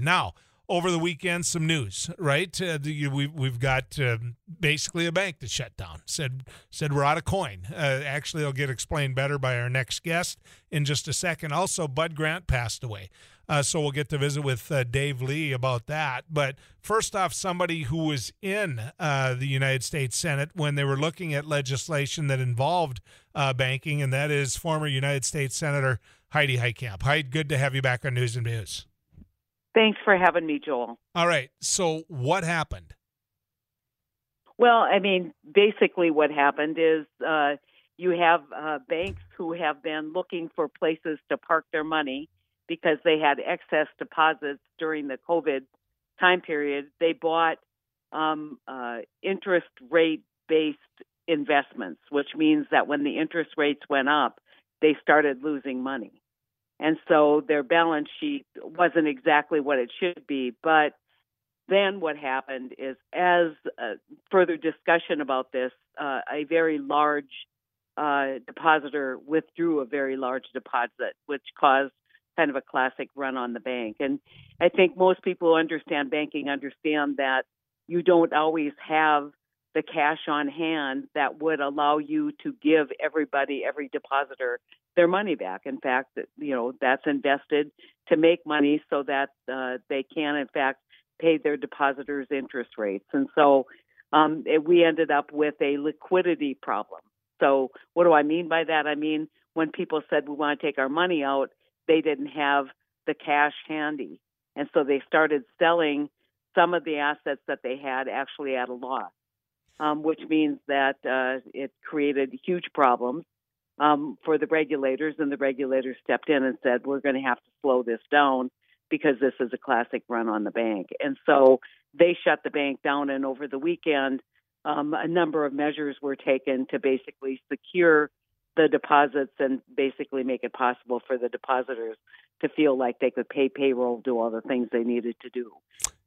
Now, over the weekend, some news, right? Uh, the, we, we've got uh, basically a bank that shut down. Said said we're out of coin. Uh, actually, it'll get explained better by our next guest in just a second. Also, Bud Grant passed away. Uh, so we'll get to visit with uh, Dave Lee about that. But first off, somebody who was in uh, the United States Senate when they were looking at legislation that involved banking, and that is former United States Senator Heidi Heitkamp. Heidi, good to have you back on News and Views. Thanks for having me, Joel. All right. So what happened? Well, I mean, basically, what happened is uh, you have uh, banks who have been looking for places to park their money because they had excess deposits during the COVID time period. They bought um, uh, interest rate based investments, which means that when the interest rates went up, they started losing money. And so their balance sheet wasn't exactly what it should be. But then what happened is, as uh, further discussion about this, uh, a very large uh, depositor withdrew a very large deposit, which caused kind of a classic run on the bank. And I think most people who understand banking understand that you don't always have the cash on hand that would allow you to give everybody, every depositor, their money back. In fact, you know that's invested to make money so that uh, they can, in fact, pay their depositors interest rates. And so um, it, we ended up with a liquidity problem. So what do I mean by that? I mean when people said we want to take our money out, they didn't have the cash handy. And so they started selling some of the assets that they had actually at a loss, um, which means that uh, it created huge problems um, for the regulators. And the regulators stepped in and said, we're going to have to slow this down because this is a classic run on the bank. And so they shut the bank down. And over the weekend, um, a number of measures were taken to basically secure the deposits and basically make it possible for the depositors to feel like they could pay payroll, do all the things they needed to do.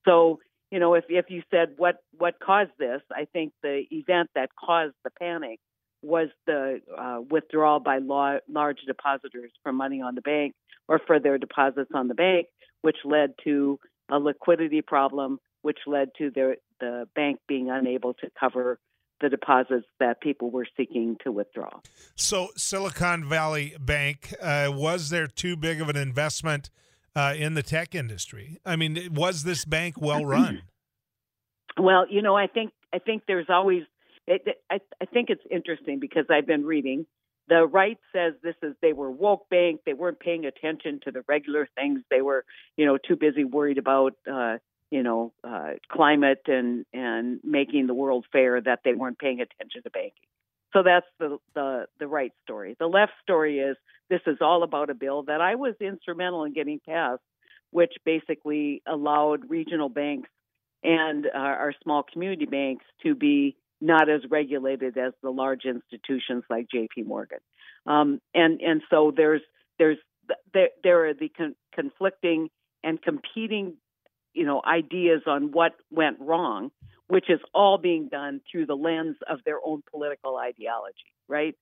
So, you know, if if you said what what caused this, I think the event that caused the panic was the uh, withdrawal by law, large depositors from money on the bank or for their deposits on the bank, which led to a liquidity problem, which led to their, the bank being unable to cover the deposits that people were seeking to withdraw. So, Silicon Valley Bank, uh, was there too big of an investment uh, in the tech industry? I mean, was this bank well run? well, you know, I think I think there's always. It, I, I think it's interesting because I've been reading. The right says this is they were woke bank. They weren't paying attention to the regular things. They were, you know, too busy worried about uh, you know, uh, climate and and making the world fair that they weren't paying attention to banking. So that's the the the right story. The left story is this is all about a bill that I was instrumental in getting passed, which basically allowed regional banks and uh, our small community banks to be not as regulated as the large institutions like J.P. Morgan. Um, and and so there's there's there, there are the con- conflicting and competing you know, ideas on what went wrong, which is all being done through the lens of their own political ideology, right?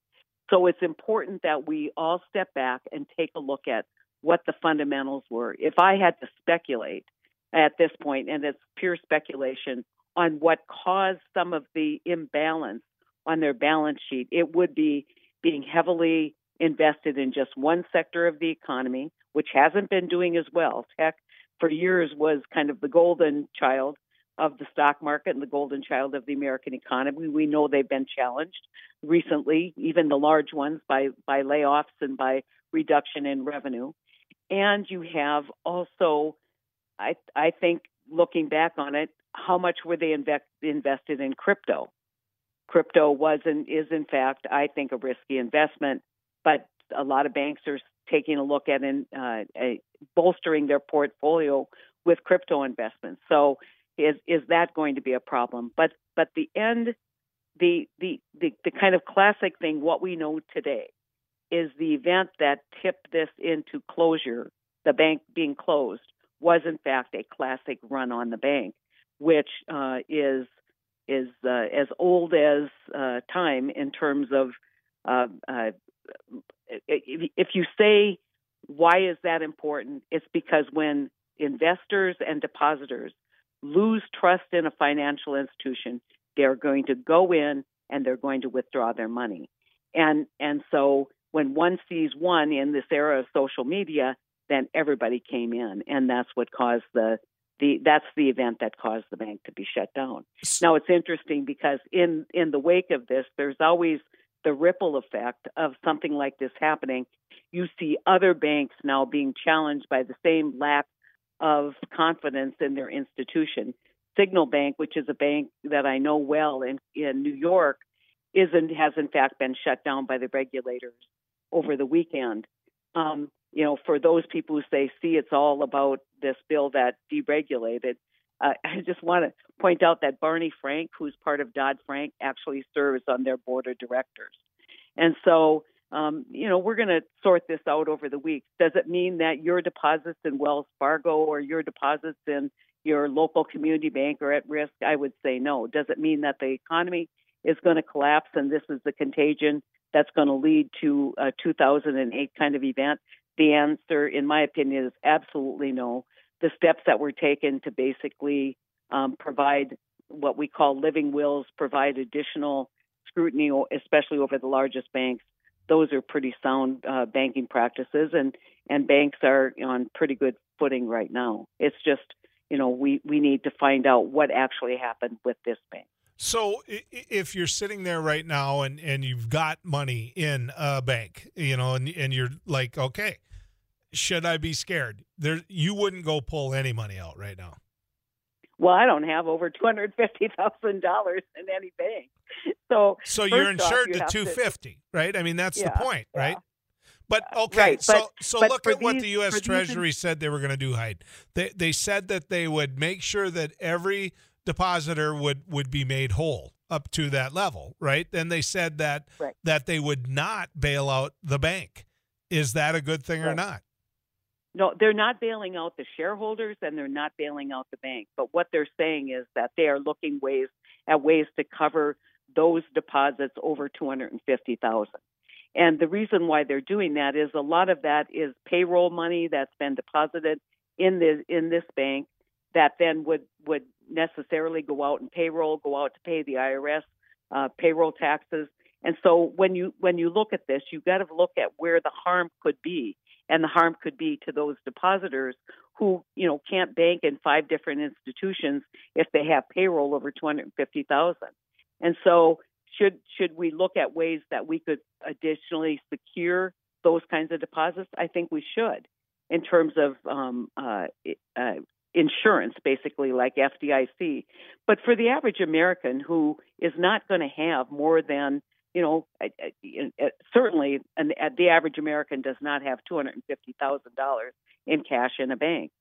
So it's important that we all step back and take a look at what the fundamentals were. If I had to speculate at this point, and it's pure speculation, on what caused some of the imbalance on their balance sheet, it would be being heavily invested in just one sector of the economy, which hasn't been doing as well. Tech for years was kind of the golden child of the stock market and the golden child of the American economy. We know they've been challenged recently, even the large ones, by, by layoffs and by reduction in revenue. And you have also, I, I think, looking back on it, how much were they invest, invested in crypto? Crypto was and is, in fact, I think, a risky investment, but a lot of banks are taking a look at in, uh, bolstering their portfolio with crypto investments. So is is that going to be a problem? But but the end, the the the, the kind of classic thing, what we know today, is the event that tipped this into closure, the bank being closed, was in fact a classic run on the bank, which uh, is is uh, as old as uh, time in terms of uh, uh, if you say why is that important, it's because when investors and depositors lose trust in a financial institution, they're going to go in and they're going to withdraw their money. And and so when one sees one in this era of social media, then everybody came in, and that's what caused the the that's the event that caused the bank to be shut down. Now it's interesting because in in the wake of this, there's always the ripple effect of something like this happening. You see other banks now being challenged by the same lack of confidence in their institution. Signal Bank, which is a bank that I know well in, in New York, isn't has in fact been shut down by the regulators over the weekend. Um, you know, for those people who say, "See, it's all about this bill that deregulated," uh, I just want to point out that Barney Frank, who's part of Dodd Frank, actually serves on their board of directors, and so um, you know, we're going to sort this out over the week. Does it mean that your deposits in Wells Fargo or your deposits in your local community bank are at risk? I would say no. Does it mean that the economy is going to collapse and this is the contagion that's going to lead to a 2008 kind of event? The answer, in my opinion, is absolutely no. The steps that were taken to basically um, provide what we call living wills, provide additional scrutiny, especially over the largest banks, those are pretty sound uh, banking practices, and and banks are on pretty good footing right now. It's just you know we we need to find out what actually happened with this bank. So if you're sitting there right now and, and you've got money in a bank, you know, and, and you're like, okay, should I be scared? There, you wouldn't go pull any money out right now. Well, I don't have over two hundred fifty thousand dollars in any bank. So, so you're insured off, you to 250, to, right? I mean, that's yeah, the point, yeah. right? But okay, right, so but, so but look at these, what the U.S. Treasury these... said they were going to do. Hyde, they they said that they would make sure that every depositor would would be made whole up to that level, right? Then they said that right. that they would not bail out the bank. Is that a good thing right. or not? No, they're not bailing out the shareholders and they're not bailing out the bank. But what they're saying is that they are looking ways at ways to cover those deposits over 250,000. And the reason why they're doing that is a lot of that is payroll money that's been deposited in this in this bank that then would would necessarily go out and payroll, go out to pay the IRS uh, payroll taxes. And so when you when you look at this, you've got to look at where the harm could be, and the harm could be to those depositors who you know can't bank in five different institutions if they have payroll over two hundred fifty thousand. And so, should should we look at ways that we could additionally secure those kinds of deposits? I think we should, in terms of um, uh, uh, insurance, basically like FDIC. But for the average American who is not going to have more than you know, certainly, an, the average American does not have two hundred and fifty thousand dollars in cash in a bank.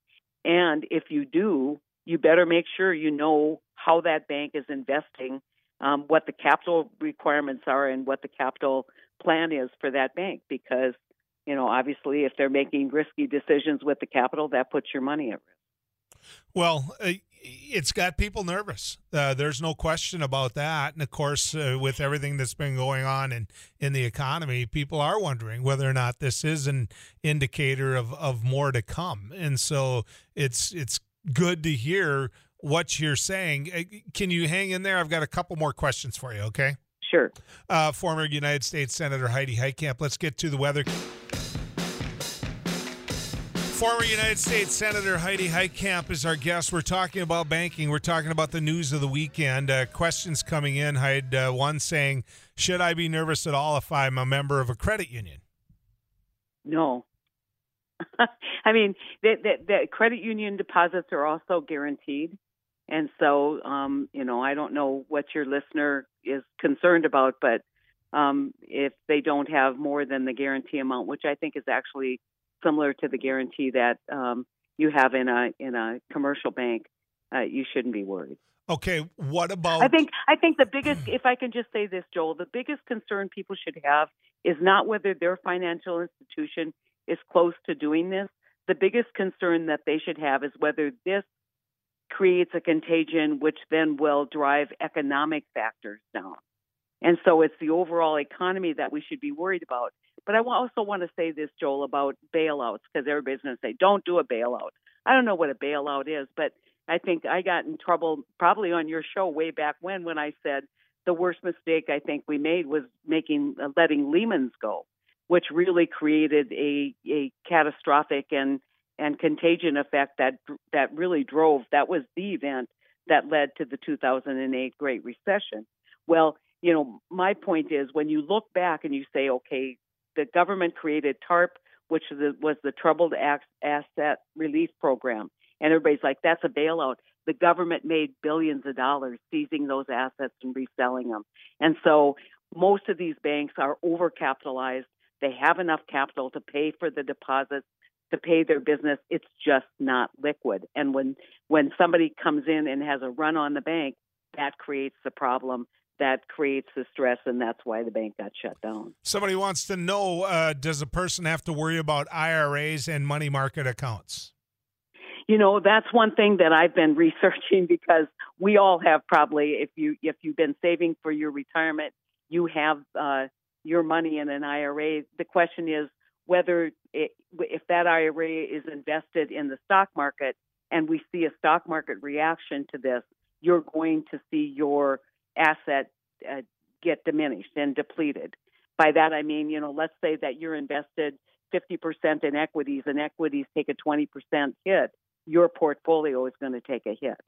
And if you do, you better make sure you know how that bank is investing um, what the capital requirements are and what the capital plan is for that bank because you know obviously if they're making risky decisions with the capital that puts your money at risk well uh, it's got people nervous uh, there's no question about that and of course uh, with everything that's been going on in, in the economy people are wondering whether or not this is an indicator of, of more to come and so it's it's good to hear what you're saying. Uh, can you hang in there? I've got a couple more questions for you, okay? Sure. Uh, former United States Senator Heidi Heitkamp. Let's get to the weather. Former United States Senator Heidi Heitkamp is our guest. We're talking about banking. We're talking about the news of the weekend. Uh, questions coming in. Heidi, uh, one saying, "Should I be nervous at all if I'm a member of a credit union?" No. I mean, the credit union deposits are also guaranteed. And so, um, you know, I don't know what your listener is concerned about, but um, if they don't have more than the guarantee amount, which I think is actually similar to the guarantee that um, you have in a in a commercial bank, uh, you shouldn't be worried. Okay, what about? I think I think the biggest, if I can just say this, Joel, the biggest concern people should have is not whether their financial institution is close to doing this. The biggest concern that they should have is whether this creates a contagion which then will drive economic factors down. And so it's the overall economy that we should be worried about. But I also want to say this, Joel, about bailouts, because everybody's going to say, don't do a bailout. I don't know what a bailout is, but I think I got in trouble probably on your show way back when when I said the worst mistake I think we made was making uh, letting Lehman's go, which really created a a catastrophic and and contagion effect that that really drove that was the event that led to the 2008 Great Recession. Well, you know, my point is when you look back and you say, okay, the government created TARP, which was the Troubled Asset Relief Program, and everybody's like, that's a bailout. The government made billions of dollars seizing those assets and reselling them. And so most of these banks are overcapitalized. They have enough capital to pay for the deposits to pay their business. It's just not liquid. And when when somebody comes in and has a run on the bank, that creates the problem. That creates the stress, and that's why the bank got shut down. Somebody wants to know: uh, Does a person have to worry about IRAs and money market accounts? You know, that's one thing that I've been researching because we all have probably, if you if you've been saving for your retirement, you have uh, your money in an IRA. The question is, whether it, if that IRA is invested in the stock market and we see a stock market reaction to this, you're going to see your asset uh, get diminished and depleted. By that I mean, you know, let's say that you're invested 50% in equities and equities take a 20% hit, your portfolio is going to take a hit.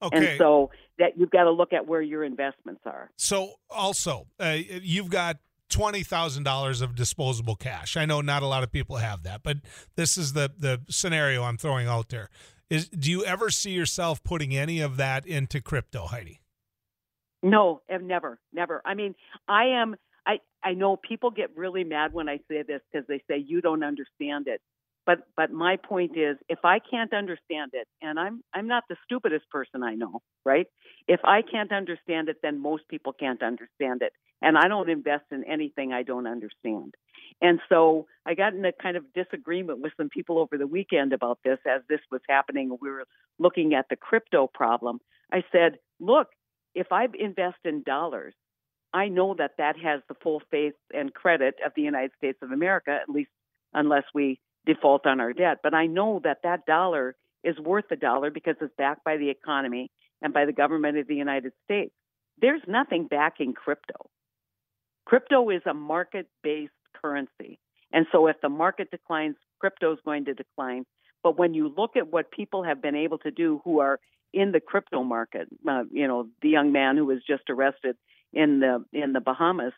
Okay. And so that you've got to look at where your investments are. So also, uh, you've got twenty thousand dollars of disposable cash. I know not a lot of people have that, but this is the the scenario I'm throwing out there. Is do you ever see yourself putting any of that into crypto, Heidi? No, never, never. I mean, I am. I I know people get really mad when I say this because they say you don't understand it. But but my point is, if I can't understand it, and I'm I'm not the stupidest person I know, right? If I can't understand it, then most people can't understand it, and I don't invest in anything I don't understand. And so I got in a kind of disagreement with some people over the weekend about this as this was happening. We were looking at the crypto problem. I said, look, if I invest in dollars, I know that that has the full faith and credit of the United States of America, at least unless we default on our debt. But I know that that dollar is worth a dollar because it's backed by the economy and by the government of the United States. There's nothing backing crypto. Crypto is a market based currency. And so if the market declines, crypto is going to decline. But when you look at what people have been able to do who are in the crypto market, uh, you know, the young man who was just arrested in the in the Bahamas,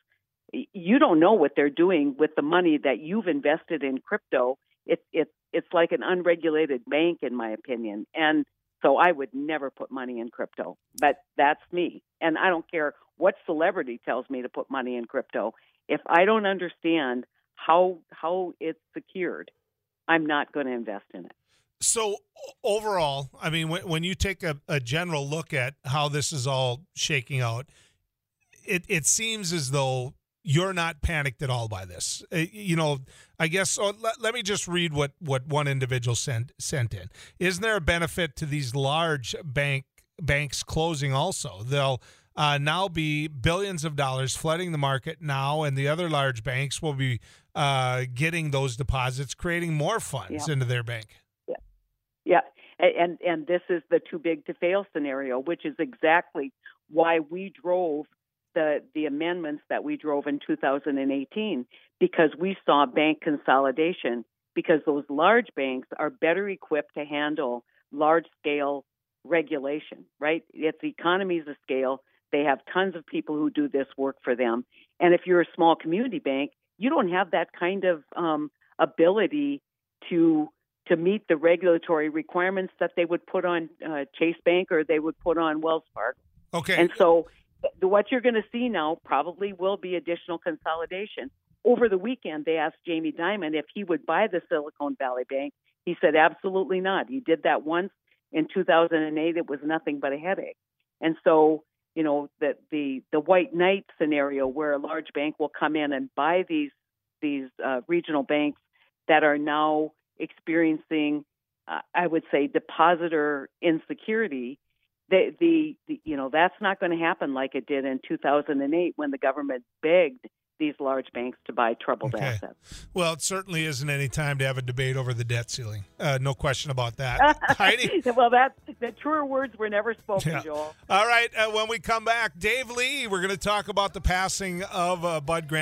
you don't know what they're doing with the money that you've invested in crypto. It's it's it's like an unregulated bank in my opinion. And so i would never put money in crypto but that's me. And i don't care what celebrity tells me to put money in crypto. If i don't understand how how it's secured i'm not going to invest in it so overall i mean when, when you take a, a general look at how this is all shaking out it, it seems as though you're not panicked at all by this. Uh, you know, I guess oh, let, let me just read what what one individual sent sent in. Isn't there a benefit to these large bank banks closing also? They'll uh, now be billions of dollars flooding the market now, and the other large banks will be uh, getting those deposits, creating more funds yeah. into their bank. Yeah, and and this is the too big to fail scenario, which is exactly why we drove the the amendments that we drove in 2018 because we saw bank consolidation because those large banks are better equipped to handle large scale regulation right? It's economies of scale. They have tons of people who do this work for them. And if you're a small community bank you don't have that kind of um, ability to to meet the regulatory requirements that they would put on uh, Chase Bank or they would put on Wells Fargo. Okay. And so what you're going to see now probably will be additional consolidation. Over the weekend, they asked Jamie Dimon if he would buy the Silicon Valley Bank. He said absolutely not. He did that once in 2008. It was nothing but a headache. And so, you know, the the the white knight scenario where a large bank will come in and buy these these uh, regional banks that are now experiencing, uh, I would say, depositor insecurity the, the, the you know that's not going to happen like it did in 2008 when the government begged these large banks to buy troubled Okay. assets. Well, it certainly isn't any time to have a debate over the debt ceiling. Uh, no question about that. Heidi? well, that the truer words were never spoken, Yeah. Joel. All right. Uh, when we come back, Dave Lee, we're going to talk about the passing of uh, Bud Grant.